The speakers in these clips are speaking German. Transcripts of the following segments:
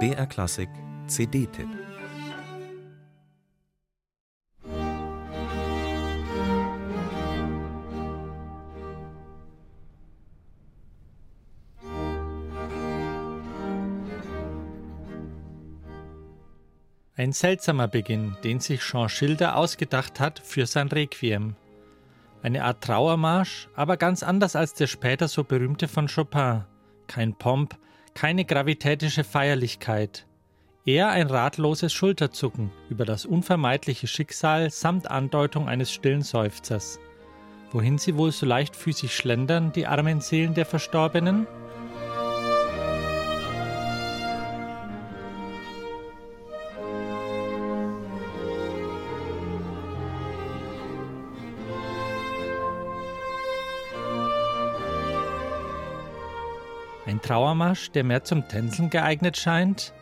BR Klassik CD-Tipp Ein seltsamer Beginn, den sich Jean Schilder ausgedacht hat für sein Requiem. Eine Art Trauermarsch, aber ganz anders als der später so berühmte von Chopin. Kein Pomp, keine gravitätische Feierlichkeit. Eher ein ratloses Schulterzucken über das unvermeidliche Schicksal samt Andeutung eines stillen Seufzers. Wohin sie wohl so leichtfüßig schlendern, die armen Seelen der Verstorbenen? Trauermarsch, der mehr zum Tänzeln geeignet scheint,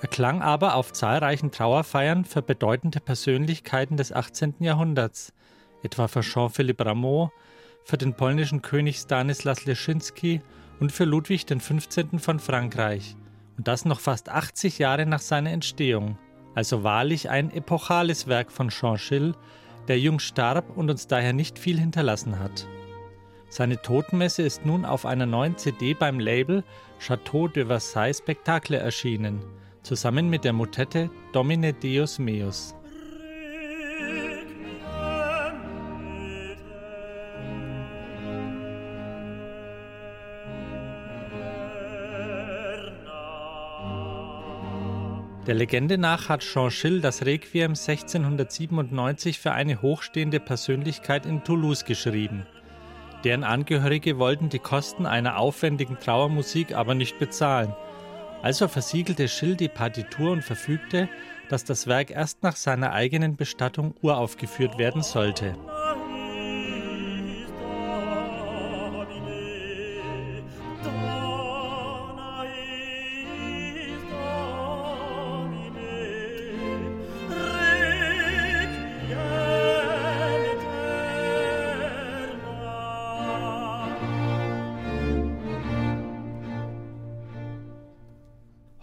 erklang aber auf zahlreichen Trauerfeiern für bedeutende Persönlichkeiten des 18. Jahrhunderts, etwa für Jean-Philippe Rameau, für den polnischen König Stanislas Leszczynski und für Ludwig XV. von Frankreich, und das noch fast 80 Jahre nach seiner Entstehung, also wahrlich ein epochales Werk von Jean Schill, der jung starb und uns daher nicht viel hinterlassen hat. Seine Totenmesse ist nun auf einer neuen CD beim Label Chateau de Versailles Spektakle erschienen, zusammen mit der Motette Domine Deus Meus. Der Legende nach hat Jean Schill das Requiem 1697 für eine hochstehende Persönlichkeit in Toulouse geschrieben. Deren Angehörige wollten die Kosten einer aufwendigen Trauermusik aber nicht bezahlen. Also versiegelte Schill die Partitur und verfügte, dass das Werk erst nach seiner eigenen Bestattung uraufgeführt werden sollte.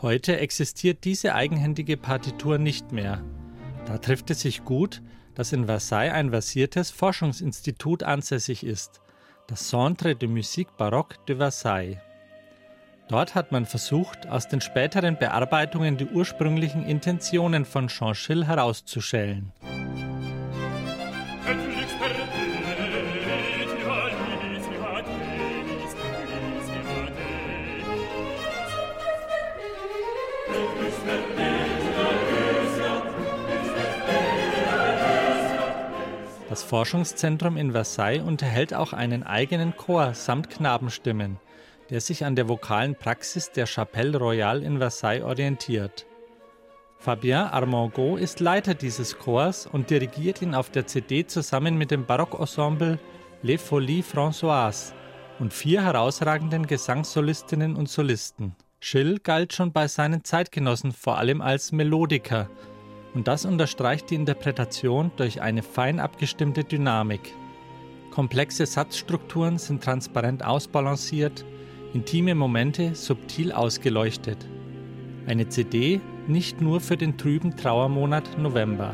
Heute existiert diese eigenhändige Partitur nicht mehr. Da trifft es sich gut, dass in Versailles ein versiertes Forschungsinstitut ansässig ist, das Centre de Musique Baroque de Versailles. Dort hat man versucht, aus den späteren Bearbeitungen die ursprünglichen Intentionen von Jean Schill herauszuschälen. Das Forschungszentrum in Versailles unterhält auch einen eigenen Chor samt Knabenstimmen, der sich an der vokalen Praxis der Chapelle Royale in Versailles orientiert. Fabien Armangot ist Leiter dieses Chors und dirigiert ihn auf der CD zusammen mit dem Barockensemble Les Folies Françoises und vier herausragenden Gesangssolistinnen und Solisten. Schill galt schon bei seinen Zeitgenossen vor allem als Melodiker, und das unterstreicht die Interpretation durch eine fein abgestimmte Dynamik. Komplexe Satzstrukturen sind transparent ausbalanciert, intime Momente subtil ausgeleuchtet. Eine CD nicht nur für den trüben Trauermonat November.